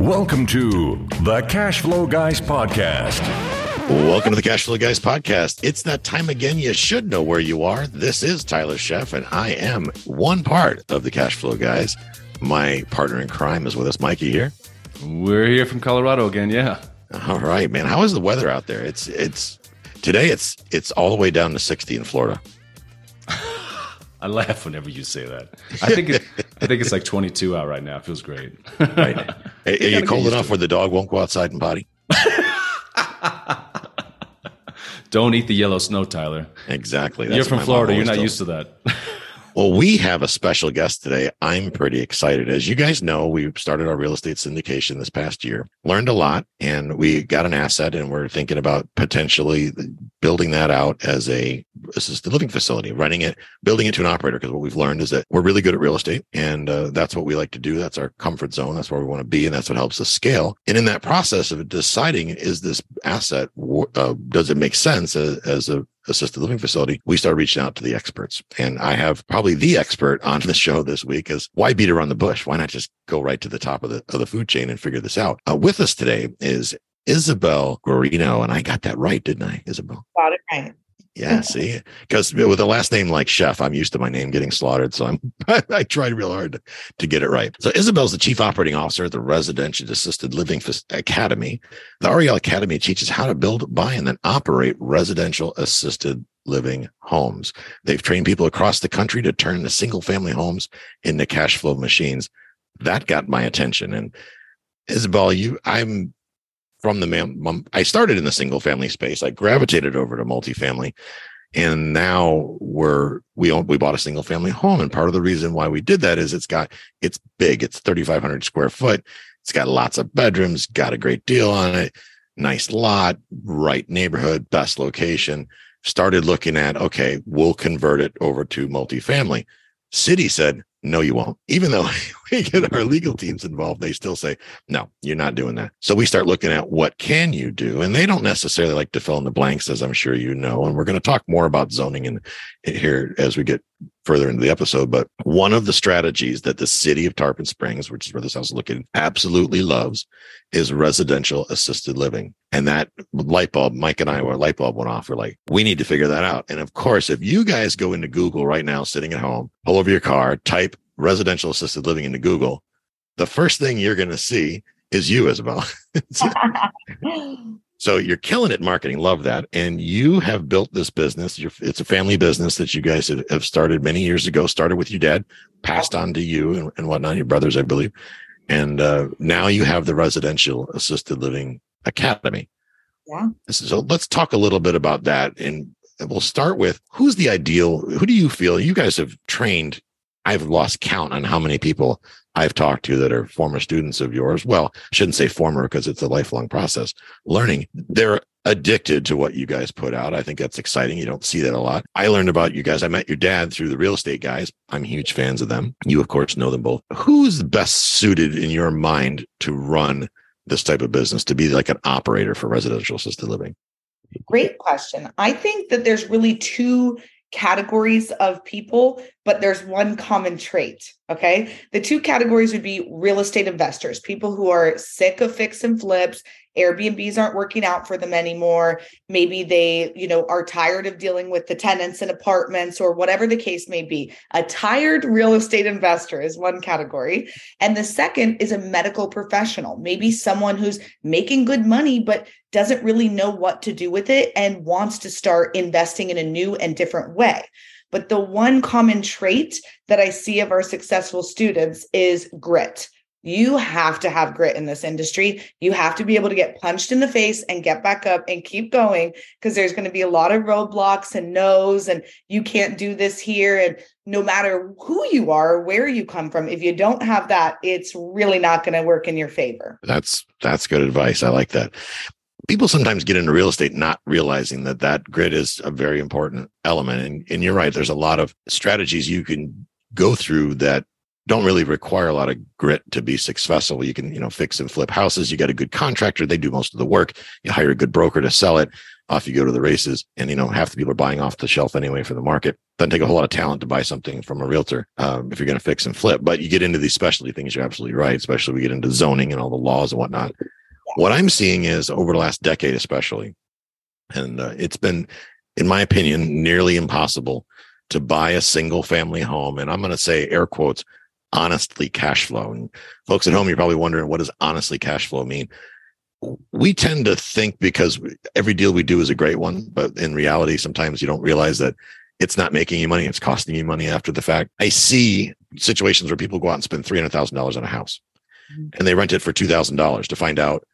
Welcome to the Cash Flow Guys podcast. Welcome to the Cash Flow Guys podcast. It's that time again. You should know where you are. This is Tyler Sheff, and I am one part of the Cash Flow Guys. My partner in crime is with us, Mikey here. We're here from Colorado again. Yeah. All right, man. How is the weather out there? It's it's today. It's it's all the way down to sixty in Florida. I laugh whenever you say that. I think it, I think it's like 22 out right now. It feels great. Right. Are, are you cold enough where the dog won't go outside and potty? Don't eat the yellow snow, Tyler. Exactly. You're from Florida. You're not used to that. Well, we have a special guest today. I'm pretty excited. As you guys know, we started our real estate syndication this past year, learned a lot, and we got an asset, and we're thinking about potentially building that out as a assisted living facility, running it, building it to an operator. Because what we've learned is that we're really good at real estate, and uh, that's what we like to do. That's our comfort zone. That's where we want to be, and that's what helps us scale. And in that process of deciding, is this asset uh, does it make sense as, as a assisted living facility, we started reaching out to the experts. And I have probably the expert on the show this week is why beat around the bush? Why not just go right to the top of the, of the food chain and figure this out? Uh, with us today is Isabel Guarino. And I got that right, didn't I, Isabel? Got it right. Yeah, see, because with a last name like Sheff, I'm used to my name getting slaughtered. So I'm I, tried real hard to, get it right. So Isabel's the chief operating officer at the Residential Assisted Living Academy. The RAL Academy teaches how to build, buy, and then operate residential assisted living homes. They've trained people across the country to turn the single family homes into cash flow machines. That got my attention. And Isabel, you, I'm from the man. I started in the single family space. I gravitated over to multifamily, and now we're we own we bought a single family home. And part of the reason why we did that is it's got it's big. It's 3,500 square foot. It's got lots of bedrooms. Got a great deal on it. Nice lot, right neighborhood, best location. Started looking at okay, we'll convert it over to multifamily. City said no, you won't. Even though we get our legal teams involved, they still say, no, you're not doing that. So we start looking at what can you do? And they don't necessarily like to fill in the blanks, as I'm sure you know. And we're going to talk more about zoning in here as we get further into the episode. But one of the strategies that the city of Tarpon Springs, which is where this house is located, absolutely loves is residential assisted living. And that light bulb, Mike and I were light bulb went off. We're like, we need to figure that out. And of course, if you guys go into Google right now, sitting at home, pull over your car, type residential assisted living into Google, the first thing you're going to see is you, Isabel. so you're killing it marketing. Love that. And you have built this business. You're, it's a family business that you guys have started many years ago, started with your dad, passed on to you and, and whatnot, your brothers, I believe. And uh, now you have the residential assisted living academy. Yeah. So let's talk a little bit about that. And we'll start with who's the ideal, who do you feel you guys have trained I've lost count on how many people I've talked to that are former students of yours. Well, I shouldn't say former because it's a lifelong process. Learning, they're addicted to what you guys put out. I think that's exciting. You don't see that a lot. I learned about you guys. I met your dad through the real estate guys. I'm huge fans of them. You, of course, know them both. Who's best suited in your mind to run this type of business, to be like an operator for residential assisted living? Great question. I think that there's really two categories of people, but there's one common trait. Okay. The two categories would be real estate investors, people who are sick of fix and flips. Airbnbs aren't working out for them anymore. Maybe they, you know, are tired of dealing with the tenants and apartments or whatever the case may be. A tired real estate investor is one category. And the second is a medical professional, maybe someone who's making good money, but doesn't really know what to do with it and wants to start investing in a new and different way. But the one common trait that I see of our successful students is grit. You have to have grit in this industry. You have to be able to get punched in the face and get back up and keep going because there's going to be a lot of roadblocks and no's, and you can't do this here. And no matter who you are, where you come from, if you don't have that, it's really not going to work in your favor. That's that's good advice. I like that people sometimes get into real estate not realizing that that grit is a very important element. And, and you're right. There's a lot of strategies you can go through that don't really require a lot of grit to be successful. You can, you know, fix and flip houses. You got a good contractor. They do most of the work. You hire a good broker to sell it. off you go to the races. And, you know, half the people are buying off the shelf anyway for the market. Doesn't take a whole lot of talent to buy something from a realtor um, if you're going to fix and flip. But you get into these specialty things, you're absolutely right. Especially we get into zoning and all the laws and whatnot. What I'm seeing is over the last decade, especially, and uh, it's been, in my opinion, nearly impossible to buy a single family home. And I'm going to say air quotes, honestly cash flow. And folks at home, you're probably wondering what does honestly cash flow mean? We tend to think because every deal we do is a great one, but in reality, sometimes you don't realize that it's not making you money. It's costing you money after the fact. I see situations where people go out and spend $300,000 on a house mm-hmm. and they rent it for $2,000 to find out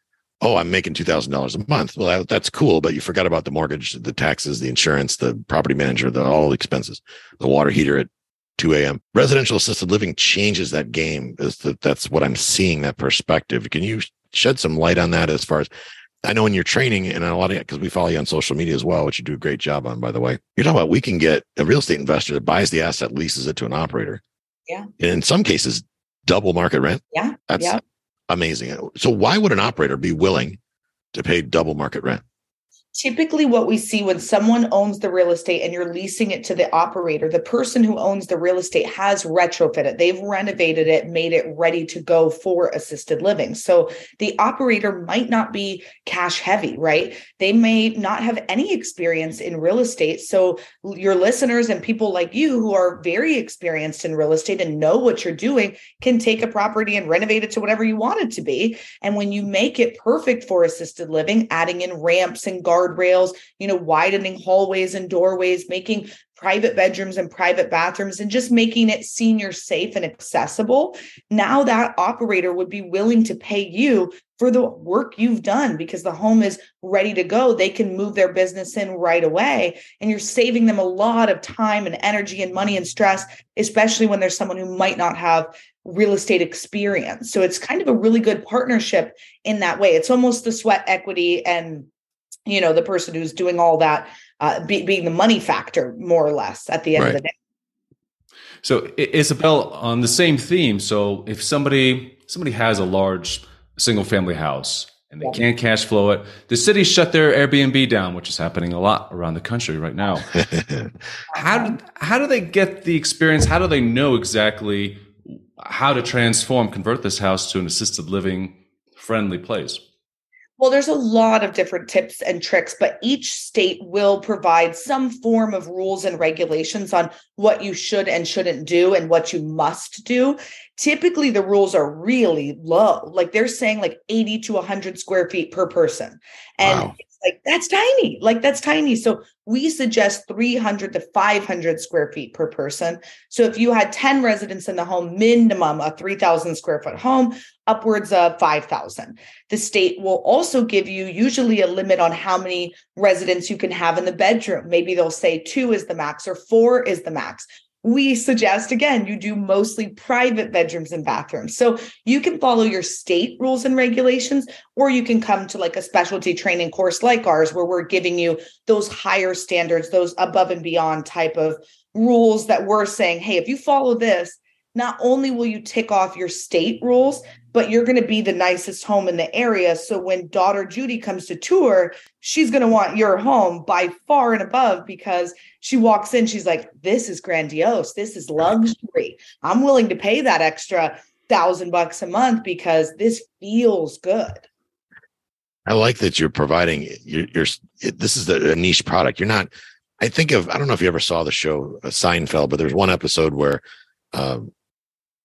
oh, I'm making $2,000 a month. Well, that, that's cool, but you forgot about the mortgage, the taxes, the insurance, the property manager, the all the expenses, the water heater at 2 a.m. Residential assisted living changes that game. Is that that's what I'm seeing that perspective. Can you shed some light on that as far as I know in your training and a lot of it, because we follow you on social media as well, which you do a great job on, by the way. You're talking about we can get a real estate investor that buys the asset, leases it to an operator. Yeah. And in some cases, double market rent. Yeah. That's yeah amazing. So why would an operator be willing to pay double market rent? Typically what we see when someone owns the real estate and you're leasing it to the operator the person who owns the real estate has retrofitted they've renovated it made it ready to go for assisted living. So the operator might not be cash heavy right? They may not have any experience in real estate. So your listeners and people like you who are very experienced in real estate and know what you're doing can take a property and renovate it to whatever you want it to be. And when you make it perfect for assisted living adding in ramps and guardrails guardrails, you know, widening hallways and doorways, making private bedrooms and private bathrooms and just making it senior safe and accessible. Now that operator would be willing to pay you for the work you've done because the home is ready to go. They can move their business in right away. And you're saving them a lot of time and energy and money and stress, especially when there's someone who might not have real estate experience. So it's kind of a really good partnership in that way. It's almost the sweat equity and you know the person who's doing all that uh, be, being the money factor more or less at the end right. of the day so isabel on the same theme so if somebody somebody has a large single family house and they yeah. can't cash flow it the city shut their airbnb down which is happening a lot around the country right now how do, how do they get the experience how do they know exactly how to transform convert this house to an assisted living friendly place well, there's a lot of different tips and tricks, but each state will provide some form of rules and regulations on what you should and shouldn't do and what you must do. Typically, the rules are really low. Like they're saying like 80 to 100 square feet per person. And wow like that's tiny like that's tiny. So we suggest 300 to 500 square feet per person. So if you had 10 residents in the home minimum a 3000 square foot home upwards of 5000 the state will also give you usually a limit on how many residents you can have in the bedroom. Maybe they'll say two is the max or four is the max we suggest again you do mostly private bedrooms and bathrooms. So you can follow your state rules and regulations or you can come to like a specialty training course like ours where we're giving you those higher standards those above and beyond type of rules that we're saying hey if you follow this not only will you tick off your state rules but you're going to be the nicest home in the area. So when daughter Judy comes to tour, she's going to want your home by far and above because she walks in, she's like, this is grandiose. This is luxury. I'm willing to pay that extra thousand bucks a month because this feels good. I like that you're providing you're, this is a niche product. You're not, I think of, I don't know if you ever saw the show uh, Seinfeld, but there's one episode where, um,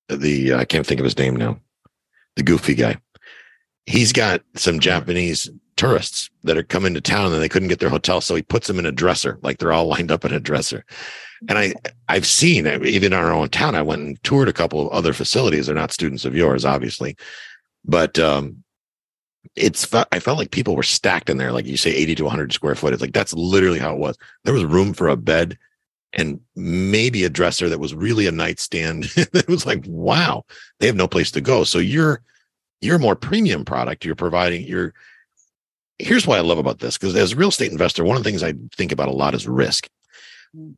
the, I can't think of his name now the goofy guy. He's got some Japanese tourists that are coming to town and they couldn't get their hotel. So he puts them in a dresser, like they're all lined up in a dresser. And I, I've seen even in our own town, I went and toured a couple of other facilities. They're not students of yours, obviously, but, um, it's, I felt like people were stacked in there. Like you say, 80 to 100 square foot. It's like, that's literally how it was. There was room for a bed and maybe a dresser that was really a nightstand. it was like, wow, they have no place to go. So you're you're a more premium product. You're providing you're here's what I love about this. Because as a real estate investor, one of the things I think about a lot is risk.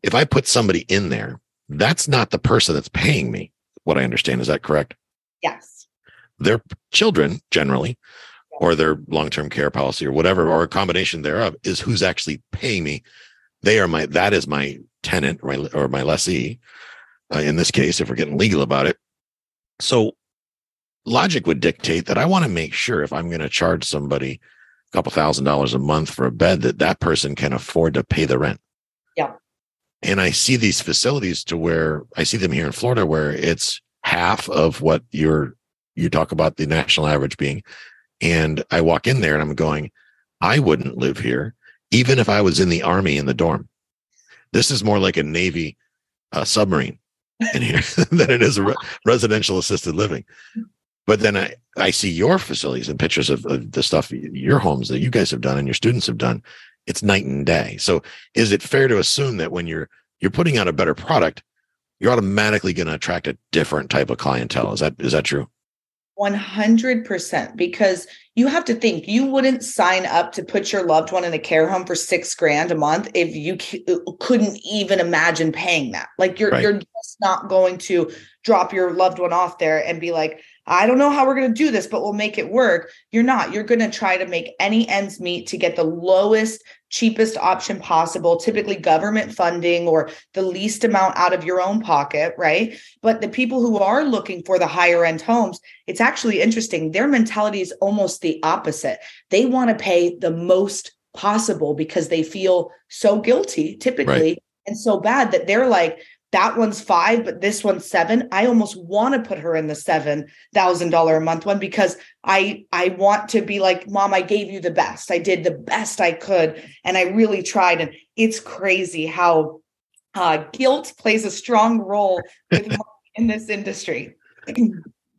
If I put somebody in there, that's not the person that's paying me. What I understand. Is that correct? Yes. Their children generally or their long-term care policy or whatever or a combination thereof is who's actually paying me they are my that is my tenant or my, or my lessee uh, in this case if we're getting legal about it so logic would dictate that i want to make sure if i'm going to charge somebody a couple thousand dollars a month for a bed that that person can afford to pay the rent Yeah. and i see these facilities to where i see them here in florida where it's half of what you're you talk about the national average being and I walk in there and I'm going, I wouldn't live here, even if I was in the army in the dorm. This is more like a Navy uh, submarine in here than it is a re- residential assisted living. But then I, I see your facilities and pictures of, of the stuff, your homes that you guys have done and your students have done. It's night and day. So is it fair to assume that when you're you're putting out a better product, you're automatically going to attract a different type of clientele? Is that is that true? 100% because you have to think you wouldn't sign up to put your loved one in a care home for 6 grand a month if you c- uh, couldn't even imagine paying that. Like you're Right. you're just not going to drop your loved one off there and be like I don't know how we're going to do this but we'll make it work. You're not. You're going to try to make any ends meet to get the lowest cheapest option possible typically government funding or the least amount out of your own pocket right but the people who are looking for the higher end homes it's actually interesting. Their mentality is almost the opposite. They want to pay the most possible because they feel so guilty typically and so bad that they're like, that one's five, but this one's seven. I almost want to put her in the seven thousand dollar a month one because I I want to be like, mom, I gave you the best. I did the best I could, and I really tried. And it's crazy how uh, guilt plays a strong role with in this industry.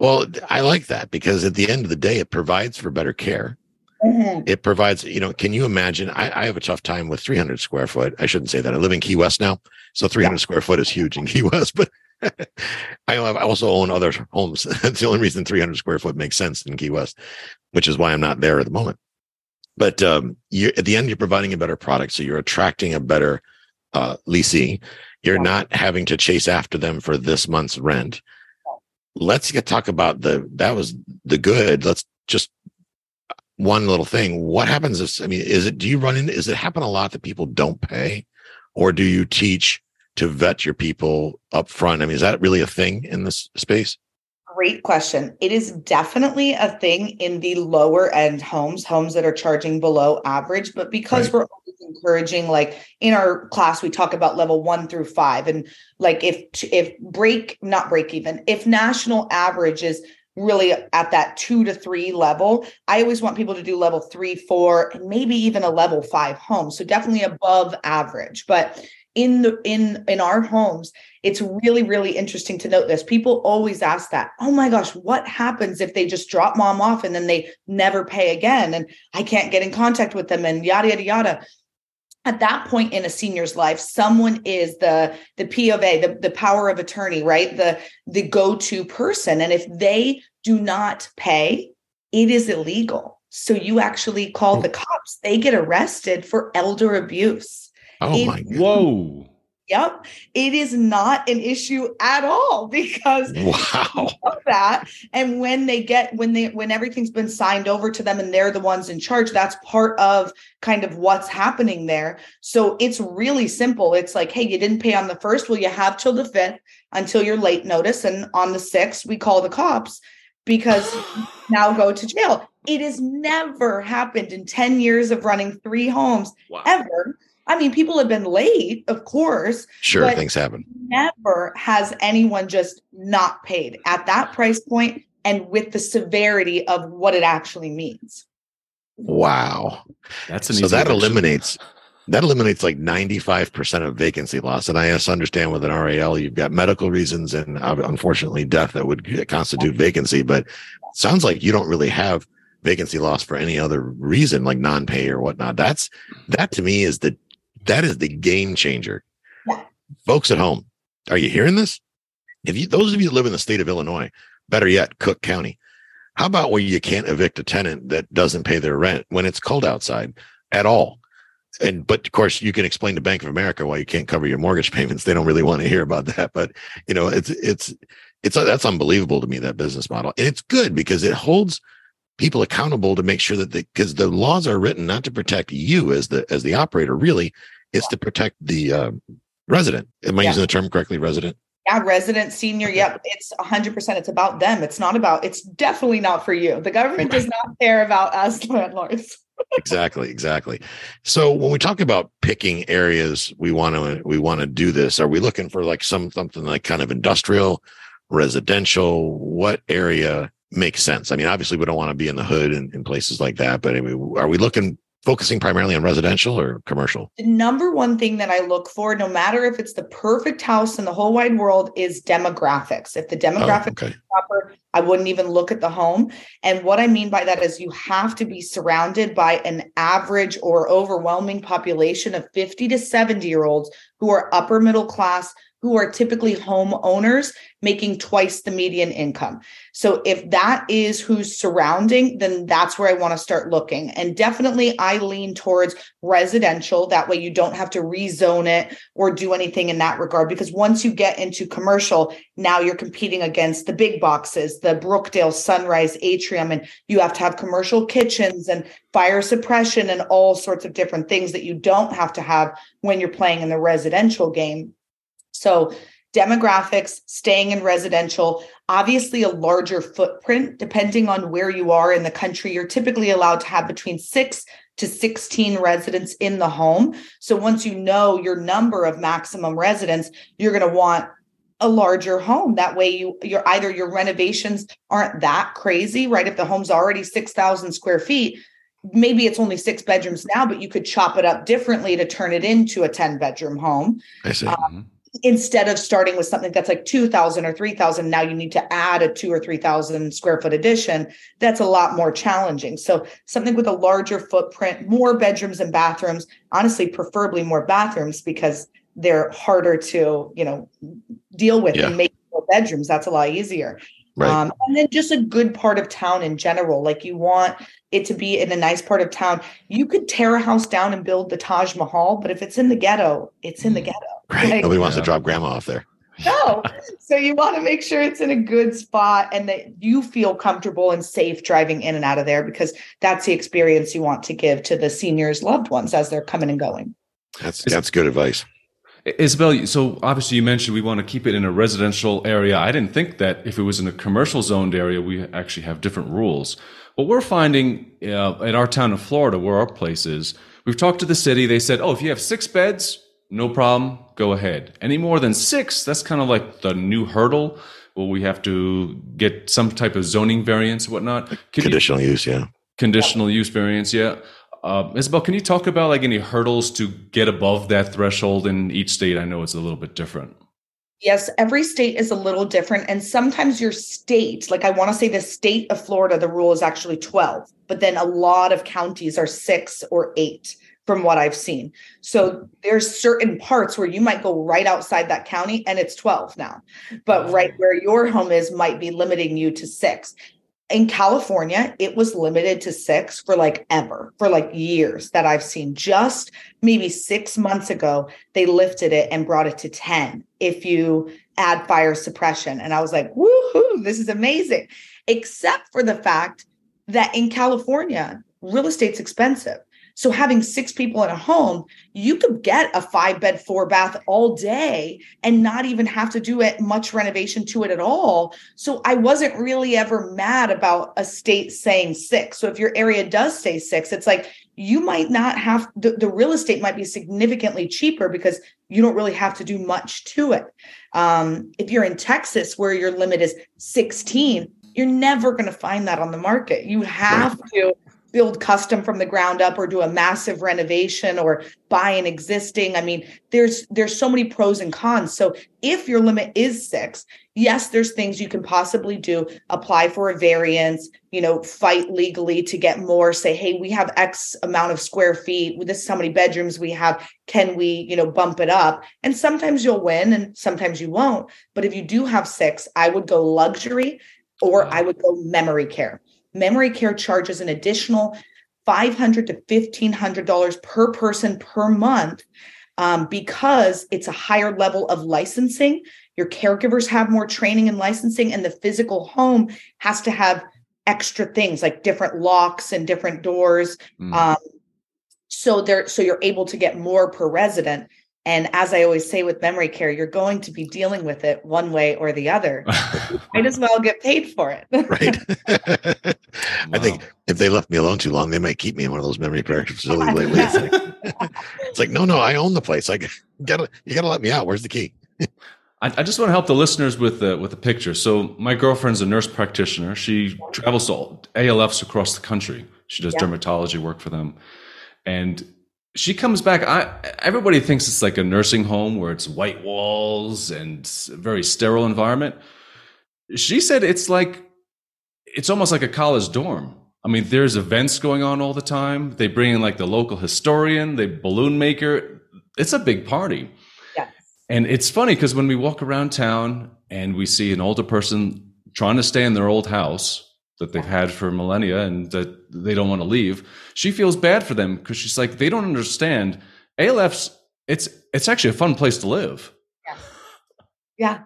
Well, I like that because at the end of the day, it provides for better care. Mhm. It provides, you know, can you imagine? I, I have a tough time with 300 square foot. I shouldn't say that. I live in Key West now. So 300 square foot is huge in Key West, but I have- I also own other homes. That's the only reason 300 square foot makes sense in Key West, which is why I'm not there at the moment. But um, you at the end, you're providing a better product. So you're attracting a better uh, leasing. You're Yeah. not having to chase after them for this month's rent. Let's get talk about the that was the good. Let's just one little thing. What happens if I mean, is it do you run in? Is it happen a lot that people don't pay, or do you teach to vet your people up front? I mean, is that really a thing in this space? Great question. It is definitely a thing in the lower end homes, homes that are charging below average. But because Right. we're always encouraging, like in our class, we talk about level one through five, and like if if break not break even, if national average is really at that two to three level, I always want people to do level three, four, and maybe even a level five home. So definitely above average, but in the in in our homes it's really really interesting to note this. People always ask that oh my gosh what happens if they just drop mom off and then they never pay again and i can't get in contact with them and yada yada yada at that point in a senior's life someone is the the p of a the, the power of attorney right? The the go-to person. And if they do not pay it is illegal. So you actually call the cops. They get arrested for elder abuse. Oh It- my god! Whoa. Yep. It is not an issue at all because Wow! of that. And when they get when they when everything's been signed over to them and they're the ones in charge, that's part of kind of what's happening there. So it's really simple. It's like, hey, you didn't pay on the first. Well, you have till the fifth until your late notice. And on the sixth, we call the cops because now go to jail. It has never happened in 10 years of running three homes Wow. ever. I mean, people have been late, of course, Sure, But- things happen. never has anyone just not paid at that price point and with the severity of what it actually means. Wow! That's an So easy that eviction. eliminates that eliminates like 95% of vacancy loss. And I understand with an RAL, you've got medical reasons and uh, unfortunately death that would constitute vacancy. But sounds like you don't really have vacancy loss for any other reason, like non-pay or whatnot. That's that to me is the that is the game changer. Yeah. Folks at home, are you hearing this? If you those of you that live in the state of Illinois, better yet, Cook County, how about where you can't evict a tenant that doesn't pay their rent when it's cold outside at all? And but of course you can explain to Bank of America why you can't cover your mortgage payments. They don't really want to hear about that. But you know, it's it's it's that's unbelievable to me, that business model. And it's good because it holds people accountable to make sure that because the laws are written not to protect you as the as the operator really it's to protect the uh, resident am i Yeah. using the term correctly resident Yeah, resident, senior. Yep. It's 100%. It's about them. It's not about, it's definitely not for you. The government does not care about us landlords. exactly exactly so when we talk about picking areas we want to we want to do this are we looking for like some something like kind of industrial residential what area makes sense i mean obviously we don't want to be in the hood and in places like that but I mean, are we looking focusing primarily on residential or commercial The number one thing that I look for, no matter if it's the perfect house in the whole wide world, is demographics. If the oh, demographics okay proper, I wouldn't even look at the home. And what I mean by that is you have to be surrounded by an average or overwhelming population of 50 to 70 year olds who are upper middle class, who are typically homeowners making twice the median income. So if that is who's surrounding, then that's where I want to start looking. And definitely I lean towards residential. That way you don't have to rezone it or do anything in that regard. Because once you get into commercial, now you're competing against the big boxes, the Brookdale, Sunrise, Atrium, and you have to have commercial kitchens and fire suppression and all sorts of different things that you don't have to have when you're playing in the residential game. So, demographics, staying in residential, obviously a larger footprint, depending on where you are in the country. You're typically allowed to have between six to 16 residents in the home. So, once you know your number of maximum residents, you're going to want a larger home that way you you're either your renovations aren't that crazy right if the home's already 6000 square feet maybe it's only six bedrooms now but you could chop it up differently to turn it into a 10 bedroom home i see Mhm. Instead of starting with something that's like 2000 or 3000 now you need to add a 2 or 3000 square foot addition that's a lot more challenging so something with a larger footprint more bedrooms and bathrooms honestly preferably more bathrooms because they're harder to you know deal with Yeah. and make more bedrooms that's a lot easier right um, and then just a good part of town in general. Like you want it to be in a nice part of town. You could tear a house down and build the Taj Mahal, but if it's in the ghetto, it's in the ghetto. right like- nobody wants to drop grandma off there No. so you want to make sure it's in a good spot and that you feel comfortable and safe driving in and out of there because that's the experience you want to give to the seniors' loved ones as they're coming and going. that's that's good advice Isabel, so obviously you mentioned we want to keep it in a residential area. I didn't think that if it was in a commercial zoned area, we actually have different rules. What we're finding uh, at our town of Florida, where our place is, we've talked to the city. They said, oh, if you have six beds, no problem, go ahead. Any more than six, that's kind of like the new hurdle. Well, we have to get some type of zoning variance, whatnot. Can you- conditional use yeah conditional use variance, yeah. Uh, Isabel, can you talk about like any hurdles to get above that threshold in each state? I know it's a little bit different. Yes, every state is a little different. And sometimes your state, like I want to say the state of Florida, the rule is actually 12, but then a lot of counties are six or eight from what I've seen. So there's certain parts where you might go right outside that county and it's 12 now. But right where your home is might be limiting you to six. In California, it was limited to six for like ever, for like years that I've seen. Just maybe six months ago, they lifted it and brought it to 10 if you add fire suppression. And I was like, woohoo, this is amazing. Except for the fact that in California, real estate's expensive. So having six people in a home, you could get a five bed, four bath all day and not even have to do it much renovation to it at all. So I wasn't really ever mad about a state saying six. So if your area does say six, it's like you might not have the, the real estate might be significantly cheaper because you don't really have to do much to it. Um, if you're in Texas where your limit is 16, you're never going to find that on the market. You have to build custom from the ground up or do a massive renovation or buy an existing i mean there's there's so many pros and cons. So if your limit is 6 yes there's things you can possibly do. Apply for a variance you know fight legally to get more say hey we have x amount of square feet this is how many bedrooms we have can we you know bump it up? And sometimes you'll win and sometimes you won't. But if you do have 6 i would go luxury or i would go memory care memory care charges an additional 500 to $1,500 per person per month um, because it's a higher level of licensing. Your caregivers have more training and licensing, and the physical home has to have extra things like different locks and different doors. Mm. Um, so there, so you're able to get more per resident. And as I always say with memory care, you're going to be dealing with it one way or the other. Might as well get paid for it. right? I think if they left me alone too long, they might keep me in one of those memory care facilities lately. It's like, it's like, no, no, I own the place. I gotta, you gotta let me out. Where's the key? I, I just want to help the listeners with the with the picture. So my girlfriend's a nurse practitioner. She travels to all- ALFs across the country. She does Yeah. dermatology work for them, and she comes back. I everybody thinks it's like a nursing home where it's white walls and very sterile environment. She said it's like it's almost like a college dorm. I mean, there's events going on all the time. They bring in like the local historian, the balloon maker. It's a big party. Yes. And it's funny because when we walk around town and we see an older person trying to stay in their old house that they've had for millennia and that they don't want to leave, she feels bad for them because she's like, they don't understand. ALF's it's it's actually a fun place to live. Yeah.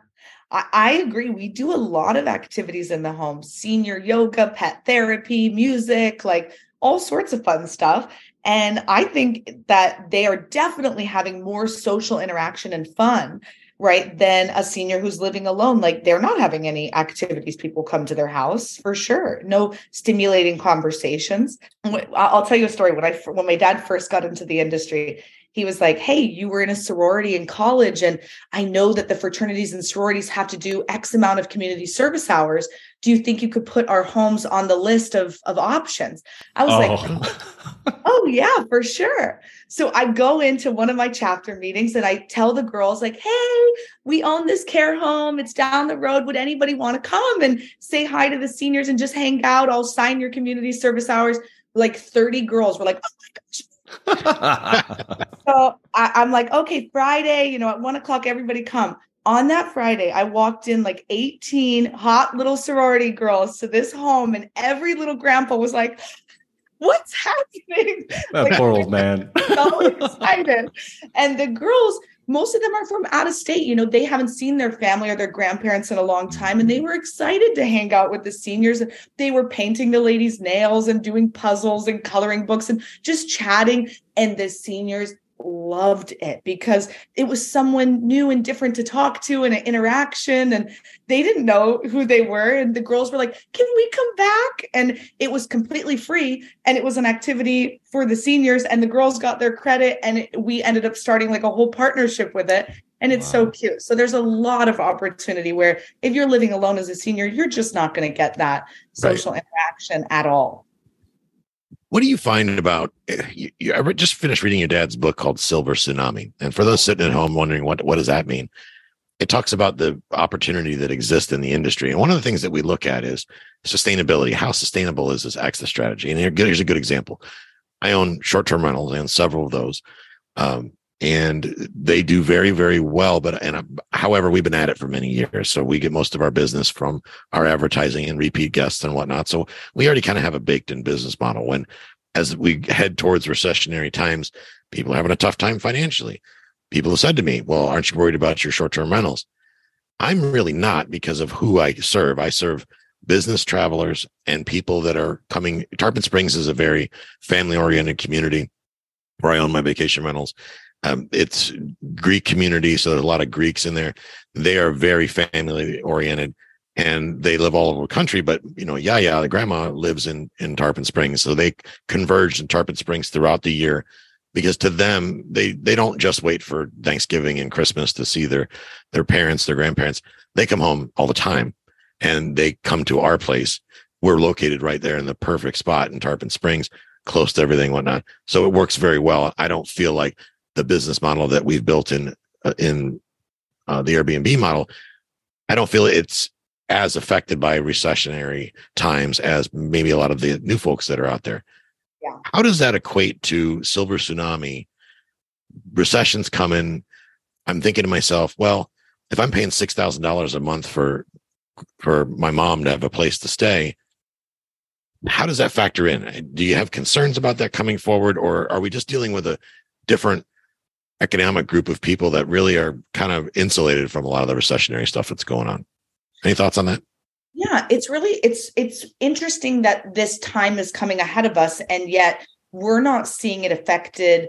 I, I agree. We do a lot of activities in the home senior yoga, pet therapy, music, like all sorts of fun stuff. And I think that they are definitely having more social interaction and fun, right, than a senior who's living alone. Like they're not having any activities. People come to their house for sure. No stimulating conversations. I'll I'll tell you a story. When I when my dad first got into the industry, he was like, "Hey, you were in a sorority in college, and I know that the fraternities and sororities have to do X amount of community service hours. Do you think you could put our homes on the list of, of options? I was like, oh. Oh, yeah, for sure. So I go into one of my chapter meetings and I tell the girls, like, hey, we own this care home. It's down the road. Would anybody want to come and say hi to the seniors and just hang out? I'll sign your community service hours. Like 30 girls were like, oh my gosh, so I, I'm like, okay, Friday, you know, at one o'clock, everybody come. On that Friday, I walked in like 18 hot little sorority girls to this home, and every little grandpa was like, What's happening? that poor old man. so excited. And the girls, most of them are from out of state. You know, they haven't seen their family or their grandparents in a long time, and they were excited to hang out with the seniors. They were painting the ladies' nails and doing puzzles and coloring books and just chatting. And the seniors loved it because it was someone new and different to talk to and an interaction and they didn't know who they were and the girls were like can we come back? And it was completely free and it was an activity for the seniors and the girls got their credit and it, we ended up starting like a whole partnership with it and it's so cute. So there's a lot of opportunity where if you're living alone as a senior you're just not going to get that social interaction at all What do you find about eh, you, you? I just finished reading your dad's book called Silver Tsunami, and for those sitting at home wondering what what does that mean, it talks about the opportunity that exists in the industry. And one of the things that we look at is sustainability. How sustainable is this exit strategy? And here- here's a good example. I own short term rentals and several of those, um, and they do very very well. But and uh, however, we've been at it for many years, so we get most of our business from our advertising and repeat guests and whatnot. So we already kind of have a baked in business model. When as we head towards recessionary times, people are having a tough time financially. People have said to me, Well, aren't you worried about your short term rentals? I'm really not because of who I serve. I serve business travelers and people that are coming. Tarpon Springs is a very family oriented community where I own my vacation rentals. Um, it's Greek community, so there's a lot of Greeks in there. They are very family oriented and they live all over the country. But you know, Yaya, the grandma lives in in Tarpon Springs, so they converge in Tarpon Springs throughout the year because to them they they don't just wait for Thanksgiving and Christmas to see their their parents, their grandparents. They come home all the time, and they come to our place. We're located right there in the perfect spot in Tarpon Springs, close to everything, whatnot. So it works very well. I don't feel like the business model that we've built in uh, in uh, the Airbnb model. I don't feel it's as affected by recessionary times as maybe a lot of the new folks that are out there. Yeah. How does that equate to silver tsunami? Recessions coming. I'm thinking to myself, well, if I'm paying six thousand dollars a month for for my mom to have a place to stay, how does that factor in? Do you have concerns about that coming forward, or are we just dealing with a different economic group of people that really are kind of insulated from a lot of the recessionary stuff that's going on? Any thoughts on that? Yeah, it's really it's it's interesting that this time is coming ahead of us and yet we're not seeing it affected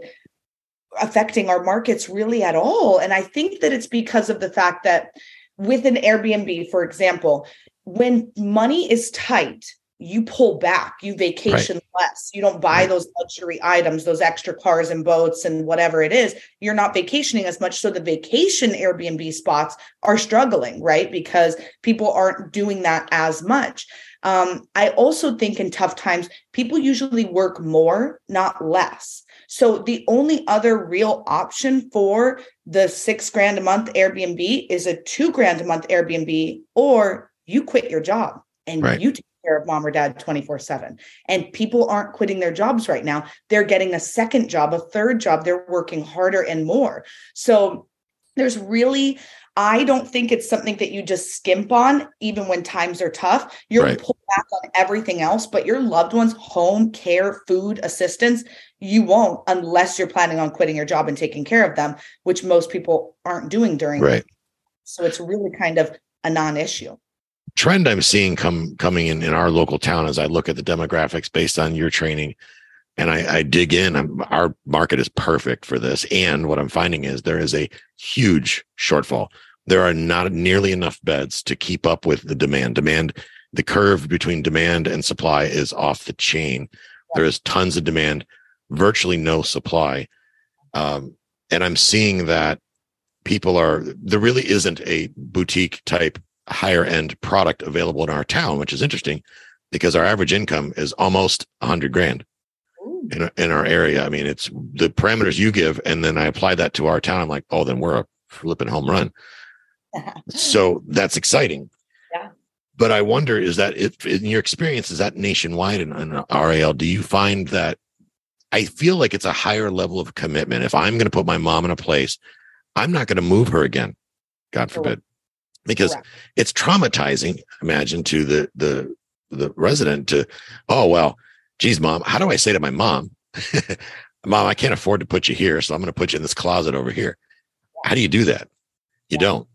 affecting our markets really at all. And I think that it's because of the fact that with an Airbnb, for example, when money is tight, you pull back, you vacation right. less. You don't buy right. those luxury items, those extra cars and boats and whatever it is. You're not vacationing as much. So the vacation Airbnb spots are struggling, right? Because people aren't doing that as much. Um, I also think in tough times, people usually work more, not less. So the only other real option for the six grand a month Airbnb is a two grand a month Airbnb, or you quit your job and right. you take care of mom or dad 24 7. And people aren't quitting their jobs right now. They're getting a second job, a third job. They're working harder and more. So there's really I don't think it's something that you just skimp on, even when times are tough. You're right. pull back on everything else, but your loved ones, home care, food, assistance, you won't unless you're planning on quitting your job and taking care of them, which most people aren't doing during. Right. So it's really kind of a non-issue. Trend I'm seeing come coming in in our local town as I look at the demographics based on your training and I, I dig in. I'm, our market is perfect for this. And what I'm finding is there is a huge shortfall. There are not nearly enough beds to keep up with the demand. Demand, the curve between demand and supply is off the chain. There is tons of demand, virtually no supply. Um, and I'm seeing that people are, there really isn't a boutique type higher end product available in our town, which is interesting because our average income is almost a hundred grand in, in our area. I mean, it's the parameters you give, and then I apply that to our town. I'm like, oh, then we're a flipping home run. so that's exciting. Yeah. But I wonder, is that if in your experience, is that nationwide in, in RAL? Do you find that I feel like it's a higher level of commitment? If I'm going to put my mom in a place, I'm not going to move her again, God forbid, because it's traumatizing. Imagine to the the the resident to, oh well, geez, mom, how do I say to my mom, mom, I can't afford to put you here. So I'm going to put you in this closet over here. How do you do that? You don't.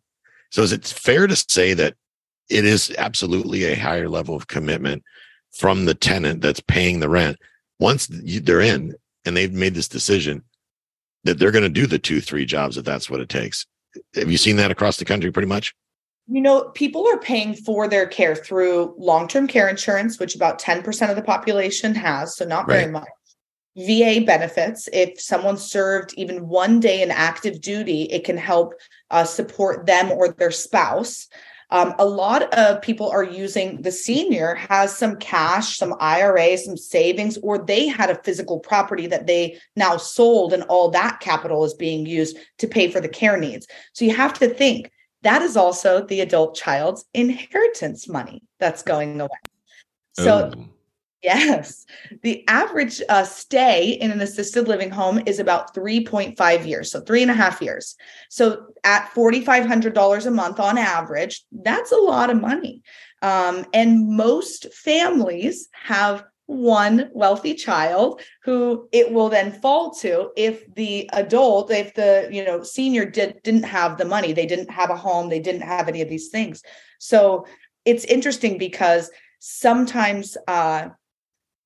So is it fair to say that it is absolutely a higher level of commitment from the tenant that's paying the rent once they're in and they've made this decision that they're going to do the two, three jobs if that's what it takes. Have you seen that across the country pretty much? You know, people are paying for their care through long term care insurance, which about 10% of the population has, so not right. very much. VA benefits. If someone served even one day in active duty, it can help uh, support them or their spouse. Um, a lot of people are using the senior has some cash, some IRA, some savings, or they had a physical property that they now sold, and all that capital is being used to pay for the care needs. So you have to think that is also the adult child's inheritance money that's going away. So, oh. yes, the average uh, stay in an assisted living home is about 3.5 years, so three and a half years. So, at $4,500 a month on average, that's a lot of money. Um, and most families have one wealthy child who it will then fall to if the adult if the you know senior did didn't have the money they didn't have a home they didn't have any of these things. So it's interesting because sometimes uh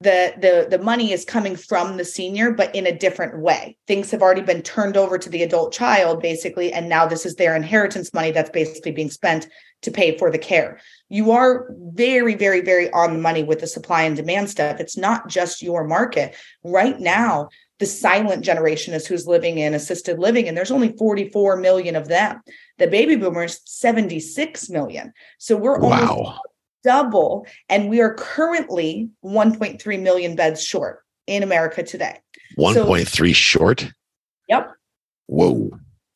the the the money is coming from the senior but in a different way. Things have already been turned over to the adult child basically and now this is their inheritance money that's basically being spent to pay for the care you are very very very on the money with the supply and demand stuff it's not just your market right now the silent generation is who's living in assisted living and there's only 44 million of them the baby boomers 76 million so we're wow double. And we are currently 1.3 million beds short in America today. 1.3 so, short? Yep. Whoa.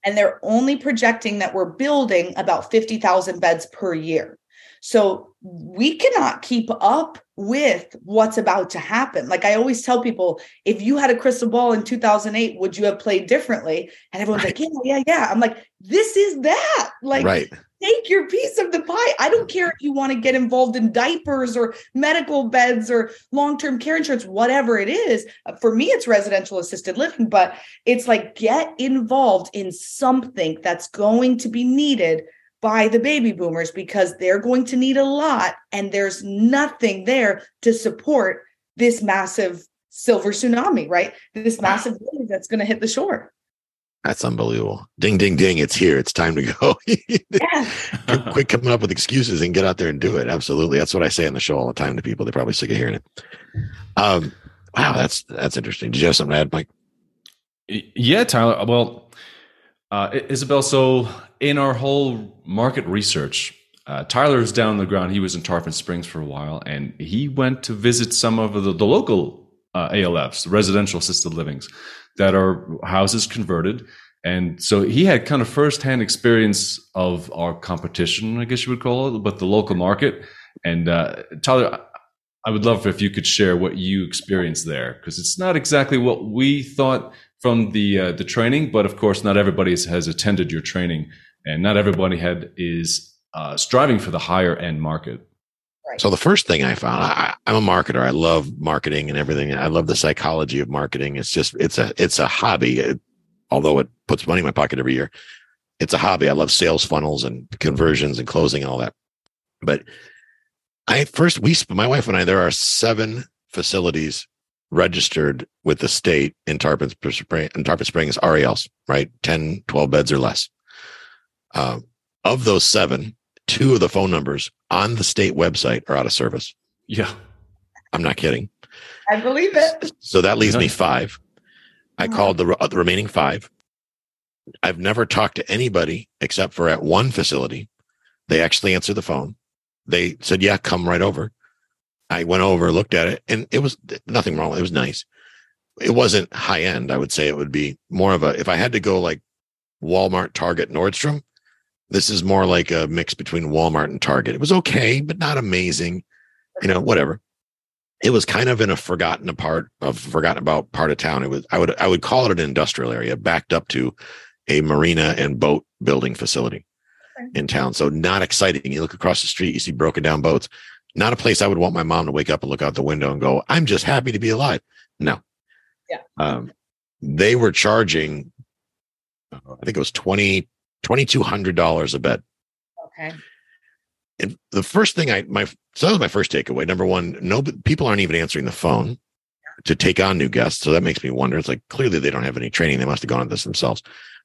And they're only projecting that we're building about 50,000 beds per year. So we cannot keep up with what's about to happen. Like I always tell people, if you had a crystal ball in 2008, would you have played differently? And everyone's right. like, yeah, yeah, yeah. I'm like, this is that. Like, right take your piece of the pie. I don't care if you want to get involved in diapers or medical beds or long term care insurance, whatever it is. Uh, for me, it's residential assisted living, but it's like get involved in something that's going to be needed by the baby boomers because they're going to need a lot and there's nothing there to support this massive silver tsunami, right? This massive wave that's going to hit the shore. That's unbelievable. Ding, ding, ding. It's here. It's time to go. Yeah. Quit coming up with excuses and get out there and do it. Absolutely. That's what I say on the show all the time to people. They're probably sick of hearing it. Um, wow, that's that's interesting. Did you have something to add, Mike? Yeah, Tyler. Well, uh, Isabel, so in our whole market research, uh, Tyler is down on the ground. He was in Tarpon Springs for a while, and he went to visit some of the, the local uh, ALFs, residential assisted livings, that are houses converted. And so he had kind of firsthand experience of our competition, I guess you would call it, but the local market. And uh, Tyler, I would love if you could share what you experienced there, because it's not exactly what we thought from the uh, the training, but of course, not everybody has attended your training, and not everybody had is uh, striving for the higher end market. So the first thing I found, I, I'm a marketer. I love marketing and everything. I love the psychology of marketing. It's just it's a it's a hobby. It, although it puts money in my pocket every year, it's a hobby. I love sales funnels and conversions and closing and all that. But I first we my wife and I there are seven facilities registered with the state in Tarpon, in Tarpon Springs RALs, right? 10, 12 beds or less. Uh, of those seven, two of the phone numbers on the state website are out of service. Yeah. I'm not kidding. I believe it. So that leaves me five. I called the, the remaining five. I've never talked to anybody except for at one facility. They actually answered the phone. They said, Yeah, come right over. I went over, looked at it, and it was nothing wrong. It was nice. It wasn't high end. I would say it would be more of a, if I had to go like Walmart, Target, Nordstrom, this is more like a mix between Walmart and Target. It was okay, but not amazing. You know, whatever it was kind of in a forgotten part of forgotten about part of town. It was I would I would call it an industrial area backed up to a marina and boat building facility in town. So not exciting. You look across the street, you see broken down boats. Not a place I would want my mom to wake up and look out the window and go, "I'm just happy to be alive." No. Yeah. Um, they were charging, uh, I think it was twenty twenty two hundred dollars a bed Okay. and the first thing I my so that was my first takeaway. Number one, no people aren't even answering the phone to take on new guests. So that makes me wonder. It's like clearly they don't have any training. They must have gone on this themselves.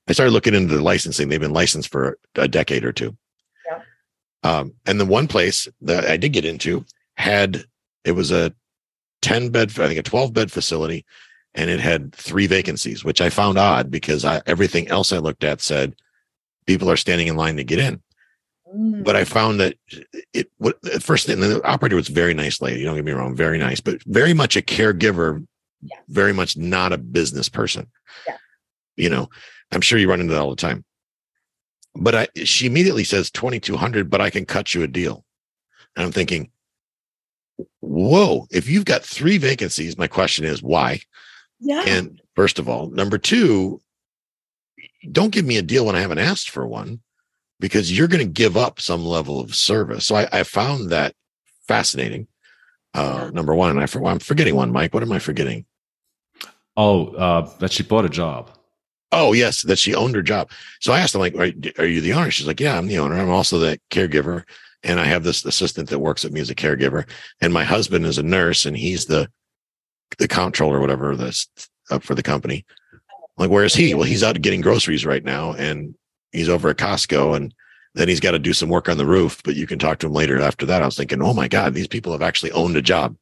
I started looking into the licensing. They've been licensed for a decade or two. Yeah. Um, and the one place that I did get into had it was a 10 bed, I think a 12 bed facility, and it had three vacancies, which I found odd because I, everything else I looked at said people are standing in line to get in Mm. but I found that it what at first thing the operator was very nice lady. Don't get me wrong, very nice, but very much a caregiver, Yes. very much not a business person. Yeah. You know, I'm sure you run into that all the time. But I she immediately says 2200, but I can cut you a deal. And I'm thinking, whoa, if you've got three vacancies, my question is why? yeah. And first of all, number two, don't give me a deal when I haven't asked for one because you're going to give up some level of service. So I, I found that fascinating. Uh, number one, and I, for- I'm forgetting one, Mike. What am I forgetting? Oh, uh, that she bought a job. Oh, yes, that she owned her job. So I asked her, like, are, are you the owner? She's like, yeah, I'm the owner. I'm also the caregiver. And I have this assistant that works with me as a caregiver. And my husband is a nurse and he's the, the comptroller, or whatever that's up for the company. Like, where is he? Well, he's out getting groceries right now and he's over at Costco and then he's got to do some work on the roof, but you can talk to him later after that. I was thinking, oh my God, these people have actually owned a job.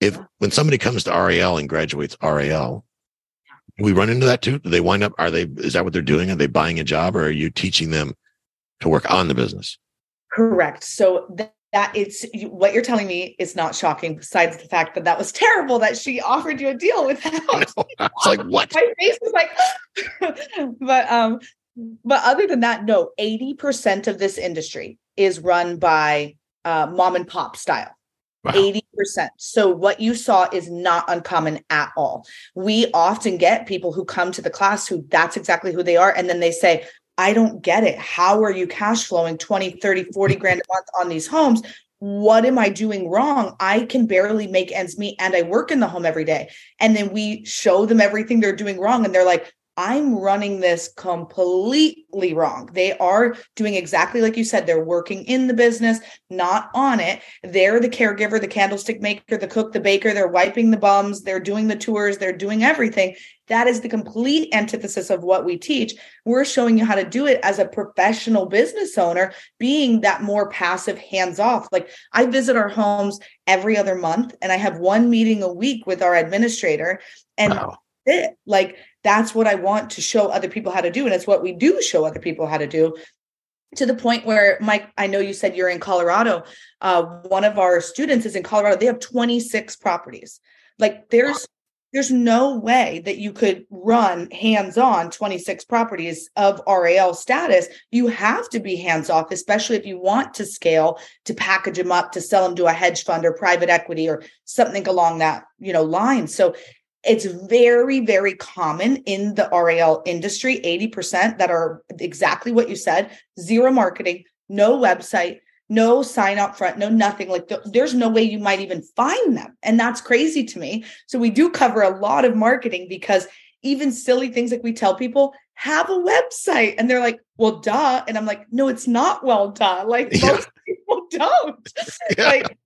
If when somebody comes to RAL and graduates RAL, we run into that too? Do they wind up? Are they? Is that what they're doing? Are they buying a job, or are you teaching them to work on the business? Correct. So that it's what you're telling me is not shocking. Besides the fact that that was terrible that she offered you a deal without. it's like what? My face was like, but um, but other than that, no. Eighty percent of this industry is run by uh, mom and pop style. Wow. 80%. So what you saw is not uncommon at all. We often get people who come to the class who that's exactly who they are. And then they say, I don't get it. How are you cash flowing 20, 30, 40 grand a month on these homes? What am I doing wrong? I can barely make ends meet and I work in the home every day. And then we show them everything they're doing wrong. And they're like, I'm running this completely wrong. They are doing exactly like you said. They're working in the business, not on it. They're the caregiver, the candlestick maker, the cook, the baker. They're wiping the bums. They're doing the tours. They're doing everything. That is the complete antithesis of what we teach. We're showing you how to do it as a professional business owner, being that more passive, hands off. Like I visit our homes every other month and I have one meeting a week with our administrator. And wow. It like that's what I want to show other people how to do. And it's what we do show other people how to do to the point where mike i know you said you're in colorado uh, one of our students is in colorado they have 26 properties like there's there's no way that you could run hands on 26 properties of RAL status. You have to be hands off, especially if you want to scale to package them up to sell them to a hedge fund or private equity or something along that, you know, line. So it's very, very common in the RAL industry, 80% that are exactly what you said zero marketing, no website, no sign up front, no nothing. Like th- there's no way you might even find them. And that's crazy to me. So we do cover a lot of marketing because even silly things like we tell people have a website and they're like, well, duh. And I'm like, no, it's not well duh. Like yeah. most people don't. Yeah. Like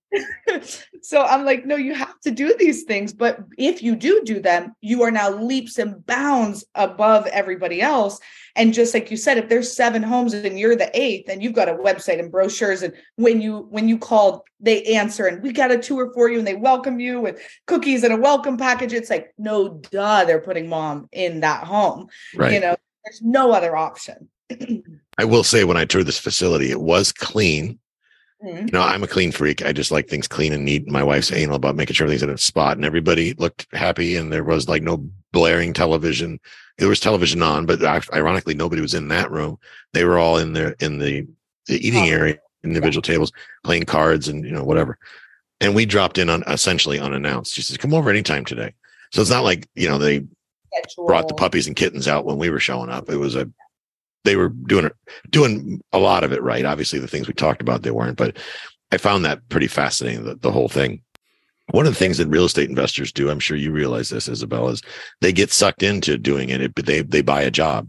so I'm like, no, you have to do these things. But if you do do them, you are now leaps and bounds above everybody else. And just like you said, if there's seven homes and you're the eighth, and you've got a website and brochures, and when you when you call, they answer, and we got a tour for you, and they welcome you with cookies and a welcome package. It's like, no, duh, they're putting mom in that home. Right. You know, there's no other option. I will say, when I toured this facility, it was clean Mm-hmm. You know, I'm a clean freak. I just like things clean and neat. My wife's anal about making sure everything's in its spot, and everybody looked happy. And there was like no blaring television. There was television on, but ironically, nobody was in that room. They were all in there in the, the eating oh. area, individual yeah. tables, playing cards and you know whatever. And we dropped in on essentially unannounced. She says, "Come over anytime today." So it's not like you know they brought the puppies and kittens out when we were showing up. It was a they were doing doing a lot of it right. Obviously, the things we talked about they weren't, but I found that pretty fascinating. The, the whole thing. One of the things that real estate investors do, I'm sure you realize this, Isabel, is they get sucked into doing it, but they they buy a job.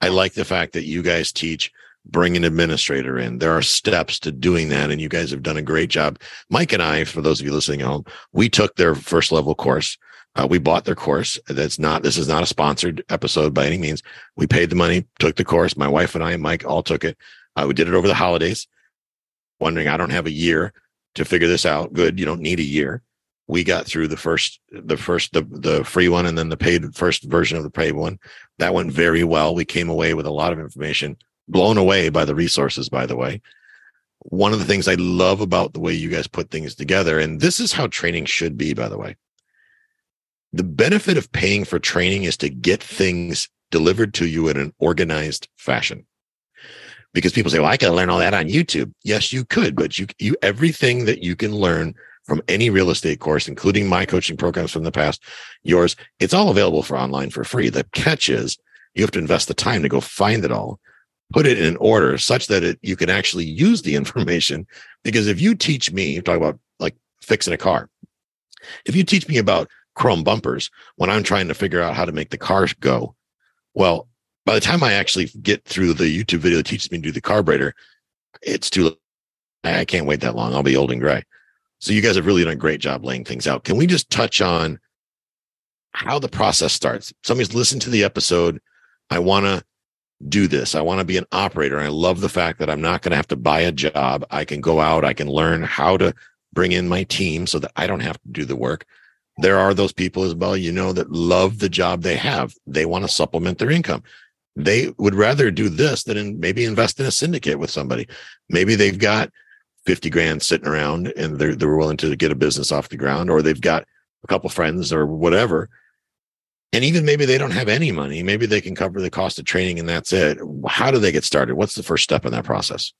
I like the fact that you guys teach bring an administrator in. There are steps to doing that, and you guys have done a great job. Mike and I, for those of you listening at home, we took their first level course. Uh, we bought their course. That's not, this is not a sponsored episode by any means. We paid the money, took the course. My wife and I and Mike all took it. Uh, we did it over the holidays, wondering, I don't have a year to figure this out. Good. You don't need a year. We got through the first, the first, the, the free one and then the paid first version of the paid one. That went very well. We came away with a lot of information, blown away by the resources, by the way one of the things I love about the way you guys put things together, and this is how training should be, by the way the benefit of paying for training is to get things delivered to you in an organized fashion. Because people say, well, I can learn all that on YouTube. Yes, you could, but you, you, everything that you can learn from any real estate course, including my coaching programs from the past, yours, it's all available for online for free. The catch is you have to invest the time to go find it all, put it in order such that it, you can actually use the information. Because if you teach me, you talk about like fixing a car. If you teach me about chrome bumpers when I'm trying to figure out how to make the car go. Well, by the time I actually get through the YouTube video that teaches me to do the carburetor, it's too late. I can't wait that long. I'll be old and gray. So you guys have really done a great job laying things out. Can we just touch on how the process starts? Somebody's listened to the episode. I want to do this. I want to be an operator. I love the fact that I'm not going to have to buy a job. I can go out. I can learn how to bring in my team so that I don't have to do the work there are those people as well, you know, that love the job they have. They want to supplement their income. They would rather do this than in, maybe invest in a syndicate with somebody. Maybe they've got 50 grand sitting around and they're, they're willing to get a business off the ground, or they've got a couple friends or whatever. And even maybe they don't have any money. Maybe they can cover the cost of training and that's it. How do they get started? What's the first step in that process?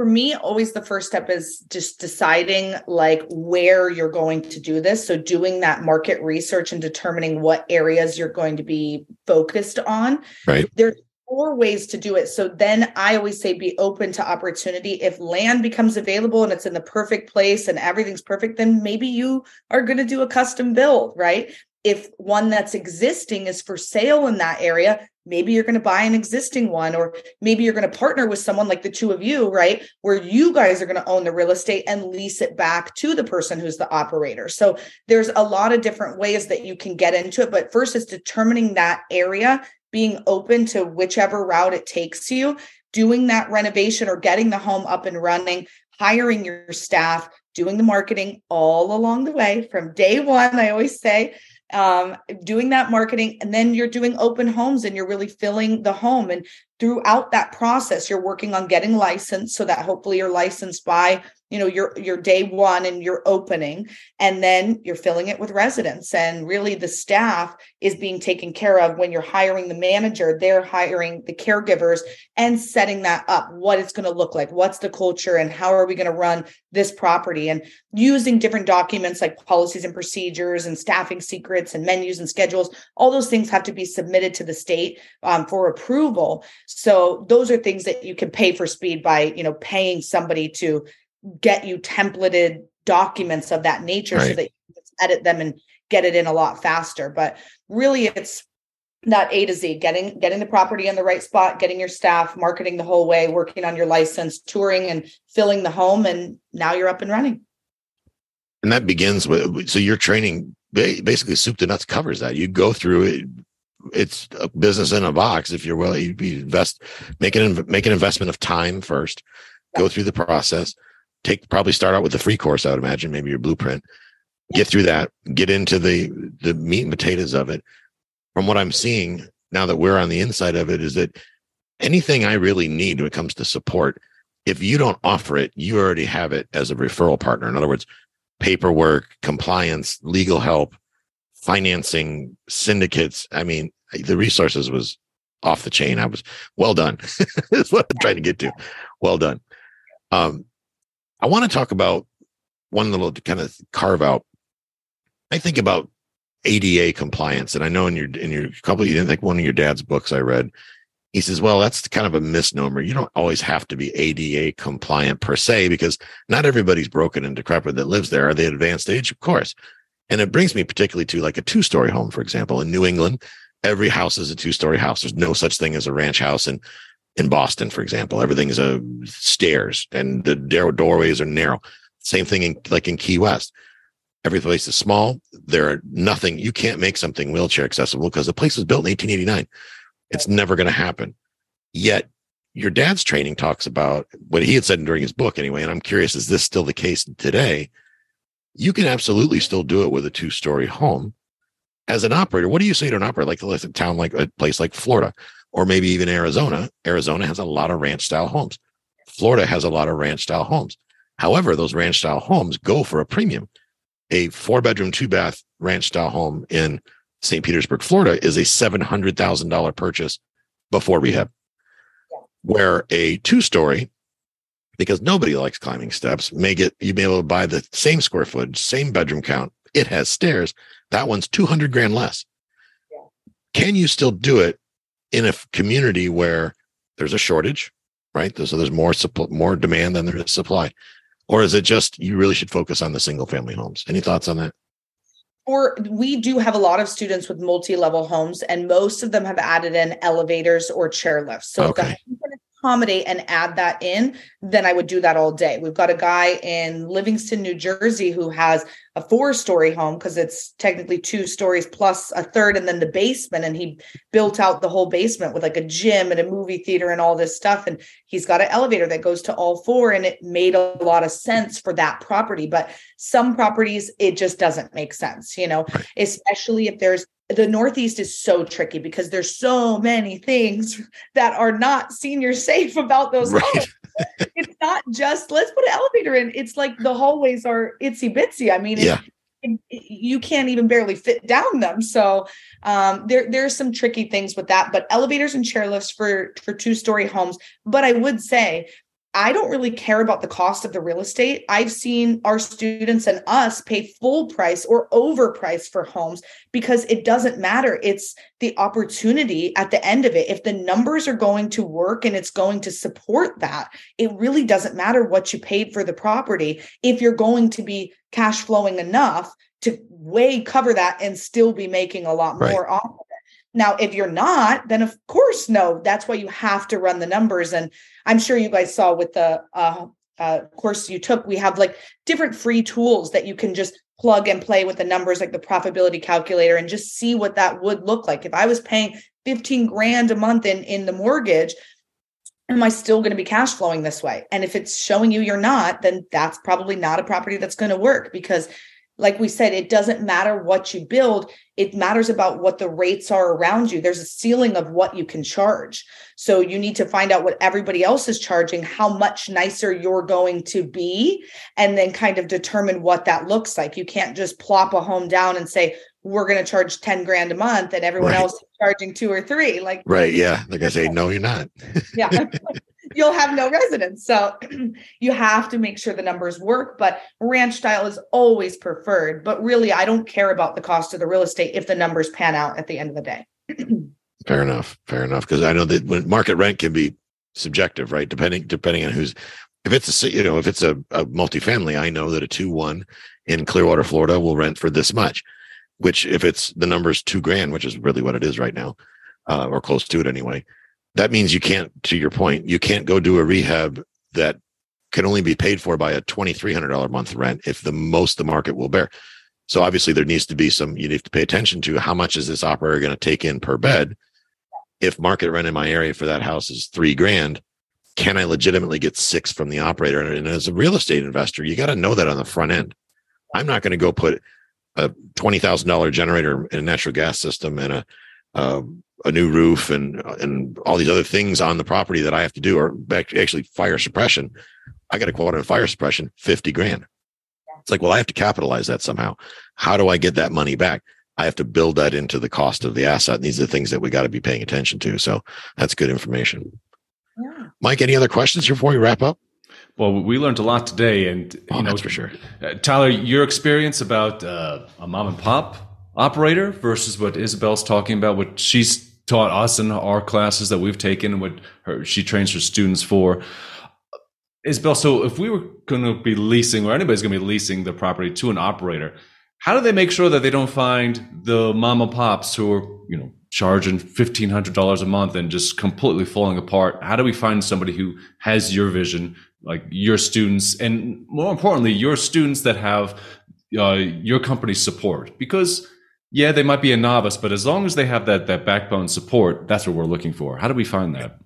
For me always the first step is just deciding like where you're going to do this. So doing that market research and determining what areas you're going to be focused on. Right. There's four ways to do it. So then i always say be open to opportunity. If land becomes available and it's in the perfect place and everything's perfect then maybe you are going to do a custom build right? If one that's existing is for sale in that area, maybe you're going to buy an existing one, or maybe you're going to partner with someone like the two of you, right? Where you guys are going to own the real estate and lease it back to the person who's the operator. So there's a lot of different ways that you can get into it. But first is determining that area, being open to whichever route it takes you, doing that renovation or getting the home up and running, hiring your staff, doing the marketing all along the way from day one. I always say, um, doing that marketing and then you're doing open homes and you're really filling the home. And throughout that process you're working on getting licensed so that hopefully you're licensed by you know your your day one and your opening and then you're filling it with residents. And really the staff is being taken care of when you're hiring the manager they're hiring the caregivers and setting that up what it's going to look like what's the culture and how are we going to run this property? And using different documents like policies and procedures and staffing secrets and menus and schedules all those things have to be submitted to the state um, for approval so those are things that you can pay for speed by you know paying somebody to get you templated documents of that nature right. so that you can edit them and get it in a lot faster. But really it's that A to Z, getting getting the property in the right spot, getting your staff, marketing the whole way, working on your license, touring and filling the home, and now you're up and running. And that begins with so your training basically soup to nuts covers that. You go through it. It's a business in a box. If you're willing, you invest, make an make an investment of time first, go through the process, take probably start out with the free course i would imagine maybe your blueprint. Get through that get into the the meat and potatoes of it. From what i'm seeing now that we're on the inside of it is that anything i really need when it comes to support if you don't offer it you already have it as a referral partner. In other words paperwork compliance legal help financing syndicates i mean the resources was off the chain i was well done is what i'm trying to get to well done um I want to talk about one little kind of carve out. I think about ADA compliance, and I know in your in your couple, you didn't think one of your dad's books I read. He says, "Well, that's kind of a misnomer. You don't always have to be ADA compliant per se, because not everybody's broken and decrepit that lives there. Are they advanced age? Of course." And it brings me particularly to like a two story home, for example, in New England. Every house is a two story house. There's no such thing as a ranch house, and in Boston, for example. Everything's a stairs and the doorways are narrow. Same thing in like in Key West. Every place is small. There are nothing. You can't make something wheelchair accessible because the place was built in 1889. It's never going to happen. Yet your dad's training talks about what he had said during his book anyway. And I'm curious, is this still the case today? You can absolutely still do it with a two story home as an operator. What do you say to an operator like a town like a place like Florida? or maybe even Arizona. Arizona has a lot of ranch style homes. Florida has a lot of ranch style homes. However, those ranch style homes go for a premium. A four bedroom, two bath ranch style home in St. Petersburg, Florida is a $700,000 purchase before rehab. Where a two story, because nobody likes climbing steps, may get you be able to buy the same square footage, same bedroom count. It has stairs. That one's 200 grand less. Yeah. Can you still do it in a community where there's a shortage, right? So there's more supply, more demand than there is supply, or is it just you really should focus on the single family homes? Any thoughts on that? Or we do have a lot of students with multi-level homes, and most of them have added in elevators or chair lifts. So okay accommodate and add that in, then I would do that all day. We've got a guy in Livingston, New Jersey who has a four story home because it's technically two stories plus a third and then the basement. And he built out the whole basement with like a gym and a movie theater and all this stuff. And he's got an elevator that goes to all four. And it made a lot of sense for that property. But some properties, it just doesn't make sense, you know, especially if there's the northeast is so tricky because there's so many things that are not senior safe about those right. homes. It's not just let's put an elevator in. It's like the hallways are itsy bitsy. I mean yeah. It, it, you can't even barely fit down them. So um, there there's some tricky things with that but elevators and chairlifts for for two story homes. But i would say I don't really care about the cost of the real estate. I've seen our students and us pay full price or overprice for homes because it doesn't matter. It's the opportunity at the end of it. If the numbers are going to work and it's going to support that, it really doesn't matter what you paid for the property. If you're going to be cash flowing enough to way cover that and still be making a lot Right. more off of. Now, if you're not, then of course, no, that's why you have to run the numbers. And I'm sure you guys saw with the uh, uh, course you took, we have like different free tools that you can just plug and play with the numbers, like the profitability calculator, and just see what that would look like. If I was paying 15 grand a month in, in the mortgage, am I still going to be cash flowing this way? And if it's showing you you're not, then that's probably not a property that's going to work because like we said, it doesn't matter what you build. It matters about what the rates are around you. There's a ceiling of what you can charge. So you need to find out what everybody else is charging, how much nicer you're going to be, and then kind of determine what that looks like. You can't just plop a home down and say, we're going to charge 10 grand a month and everyone Right. else is charging two or three. Like, Right. Yeah. Like I say, no, you're not. yeah you'll have no residents so you have to make sure the numbers work but ranch style is always preferred but really i don't care about the cost of the real estate if the numbers pan out at the end of the day Fair enough. Fair enough. Because I know that when market rent can be subjective, right? Depending depending on who's if it's a you know if it's a, a multifamily, I know that a two one in Clearwater, Florida, will rent for this much. Which if it's the number's two grand, which is really what it is right now, uh, or close to it anyway, that means you can't. To your point, you can't go do a rehab that can only be paid for by a twenty three hundred dollar month rent if the most the market will bear. So obviously there needs to be some. You need to pay attention to how much is this operator going to take in per bed if market rent in my area for that house is three grand, can I legitimately get six from the operator? And as a real estate investor, you got to know that on the front end. I'm not going to go put a twenty thousand dollar generator in a natural gas system and a uh, a new roof and and all these other things on the property that I have to do, or back- actually fire suppression. I got a quote on fire suppression, fifty grand. It's like, well, I have to capitalize that somehow. How do I get that money back? I have to build that into the cost of the asset. And these are the things that we got to be paying attention to. So that's good information. yeah Mike, any other questions before we wrap up? Well, we learned a lot today, and Oh, you know, that's for sure. Uh, Tyler, your experience about uh, a mom and pop operator versus what Isabel's talking about, what she's taught us in our classes that we've taken, what her, she trains her students for. Isabel, so if we were going to be leasing, or anybody's going to be leasing the property to an operator, how do they make sure that they don't find the mom and pops who are, you know, charging fifteen hundred dollars a month and just completely falling apart? How do we find somebody who has your vision, like your students, and more importantly, your students that have uh, your company's support? Because yeah, they might be a novice, but as long as they have that that backbone support, that's what we're looking for. How do we find that?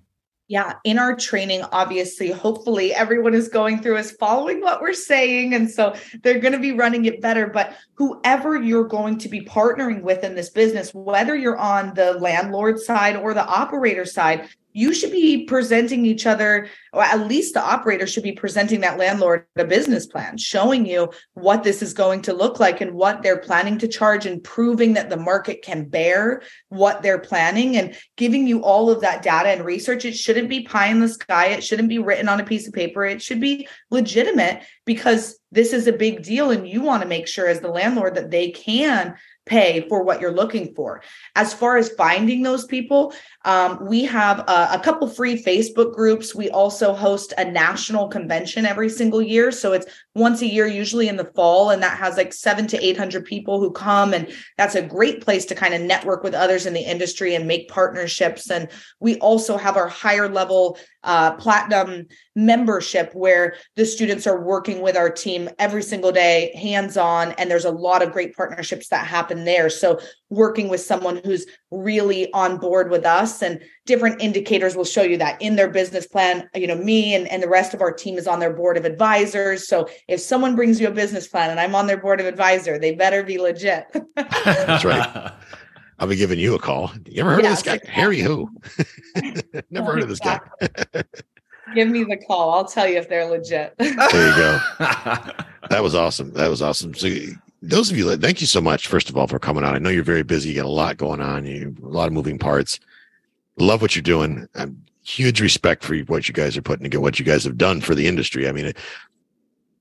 yeah in our training obviously hopefully everyone is going through is following what we're saying and so they're going to be running it better but whoever you're going to be partnering with in this business whether you're on the landlord side or the operator side you should be presenting each other or at least the operator should be presenting that landlord a business plan showing you what this is going to look like and what they're planning to charge and proving that the market can bear what they're planning and giving you all of that data and research. It shouldn't be pie in the sky. It shouldn't be written on a piece of paper. It should be legitimate because this is a big deal. And you want to make sure, as the landlord, that they can pay for what you're looking for. As far as finding those people, um, we have a, a couple free Facebook groups. We also host a national convention every single year. So it's once a year, usually in the fall, and that has like seven to 800 people who come. And that's a great place to kind of network with others in the industry and make partnerships. And we also have our higher level uh, platinum membership where the students are working with our team every single day, hands on. And there's a lot of great partnerships that happen there. So, working with someone who's really on board with us and different indicators will show you that in their business plan. You know, me and, and the rest of our team is on their board of advisors. So, if someone brings you a business plan and I'm on their board of advisor, they better be legit. That's right. I'll be giving you a call. You ever heard Yeah, of this guy? exactly. Harry who? Never heard of this guy. Give me the call. I'll tell you if they're legit. There you go. That was awesome. That was awesome. So those of you thank you so much, first of all, for coming on. I know you're very busy. You got a lot going on. You a lot of moving parts. Love what you're doing. Um, huge respect for what you guys are putting together, what you guys have done for the industry. I mean,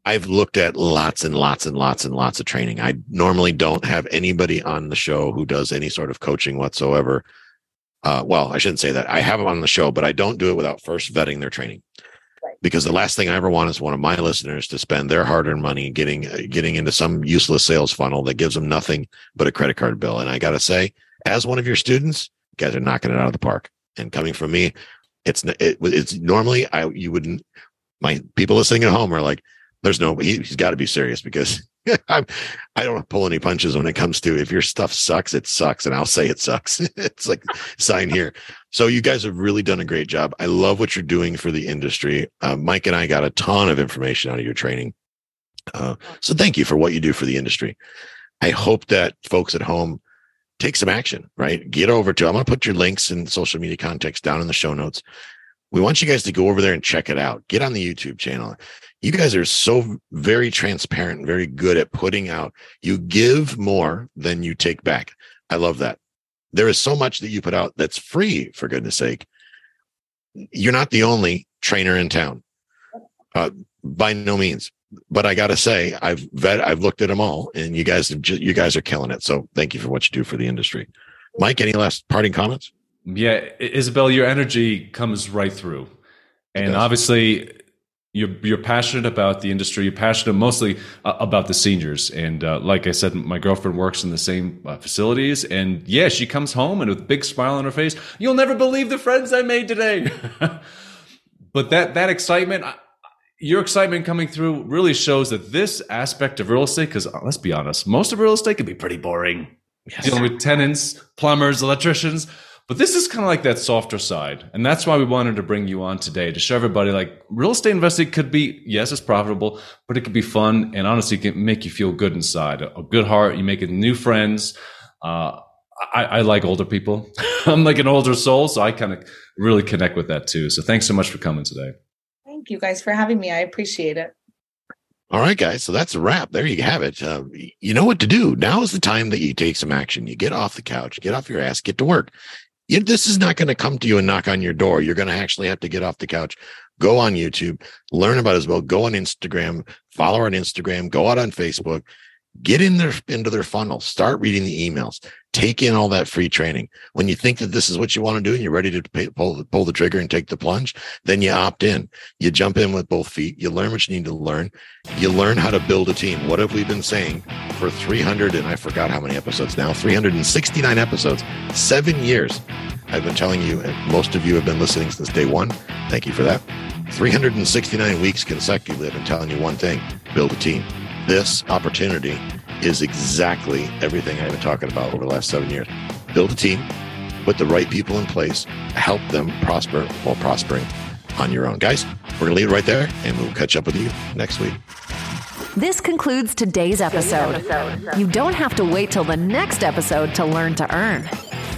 I've looked at lots and lots and lots and lots of training. I normally don't have anybody on the show who does any sort of coaching whatsoever. Uh, well, I shouldn't say that. I have them on the show, but I don't do it without first vetting their training. Because the last thing I ever want is one of my listeners to spend their hard-earned money getting uh, getting into some useless sales funnel that gives them nothing but a credit card bill. And I got to say, as one of your students, you guys are knocking it out of the park. And coming from me, it's it, it's normally I you wouldn't my people listening at home are like, there's no he, he's got to be serious because I don't pull any punches when it comes to if your stuff sucks, it sucks, and I'll say it sucks. it's like sign here. So you guys have really done a great job. I love what you're doing for the industry. Uh, Mike and I got a ton of information out of your training. Uh, so thank you for what you do for the industry. I hope that folks at home take some action, right? Get over to, I'm going to put your links and social media context down in the show notes. We want you guys to go over there and check it out. Get on the YouTube channel. You guys are so very transparent very good at putting out. You give more than you take back. I love that. There is so much that you put out that's free, for goodness sake. You're not the only trainer in town. Uh, by no means. But I got to say, I've vet, I've looked at them all, and you guys, you guys are killing it. So thank you for what you do for the industry. Mike, any last parting comments? Yeah, Isabel, your energy comes right through, and obviously, you're you're passionate about the industry. You're passionate mostly uh, about the seniors, and uh, like I said, my girlfriend works in the same uh, facilities, and yeah, she comes home and with a big smile on her face, you'll never believe the friends I made today. but that that excitement. Your excitement coming through really shows that this aspect of real estate, because let's be honest, most of real estate can be pretty boring dealing with tenants, plumbers, electricians. But this is kind of like that softer side. And that's why we wanted to bring you on today to show everybody like real estate investing could be, yes, it's profitable, but it could be fun and honestly can make you feel good inside. A good heart, you make new friends. Uh, I, I like older people. I'm like an older soul, so I kind of really connect with that too. So thanks so much for coming today. Thank you guys for having me. I appreciate it. All right, guys. So that's a wrap. There you have it. Uh, you know what to do. Now is the time that you take some action. You get off the couch, get off your ass, get to work. You, this is not going to come to you and knock on your door. You're going to actually have to get off the couch, go on YouTube, learn about it as well, go on Instagram, follow her on Instagram, go out on Facebook, get in their into their funnel, start reading the emails, take in all that free training. When you think that this is what you want to do and you're ready to pay, pull pull the trigger and take the plunge, then you opt in. You jump in with both feet. You learn what you need to learn. You learn how to build a team. What have we been saying for 300 and I forgot how many episodes now? 369 episodes, seven years. I've been telling you, and most of you have been listening since day one. Thank you for that. 369 weeks consecutively, I've been telling you one thing build a team. This opportunity is exactly everything I've been talking about over the last seven years. Build a team, put the right people in place, help them prosper while prospering on your own. Guys, we're going to leave it right there, and we'll catch up with you next week. This concludes today's episode. You don't have to wait till the next episode to learn to earn.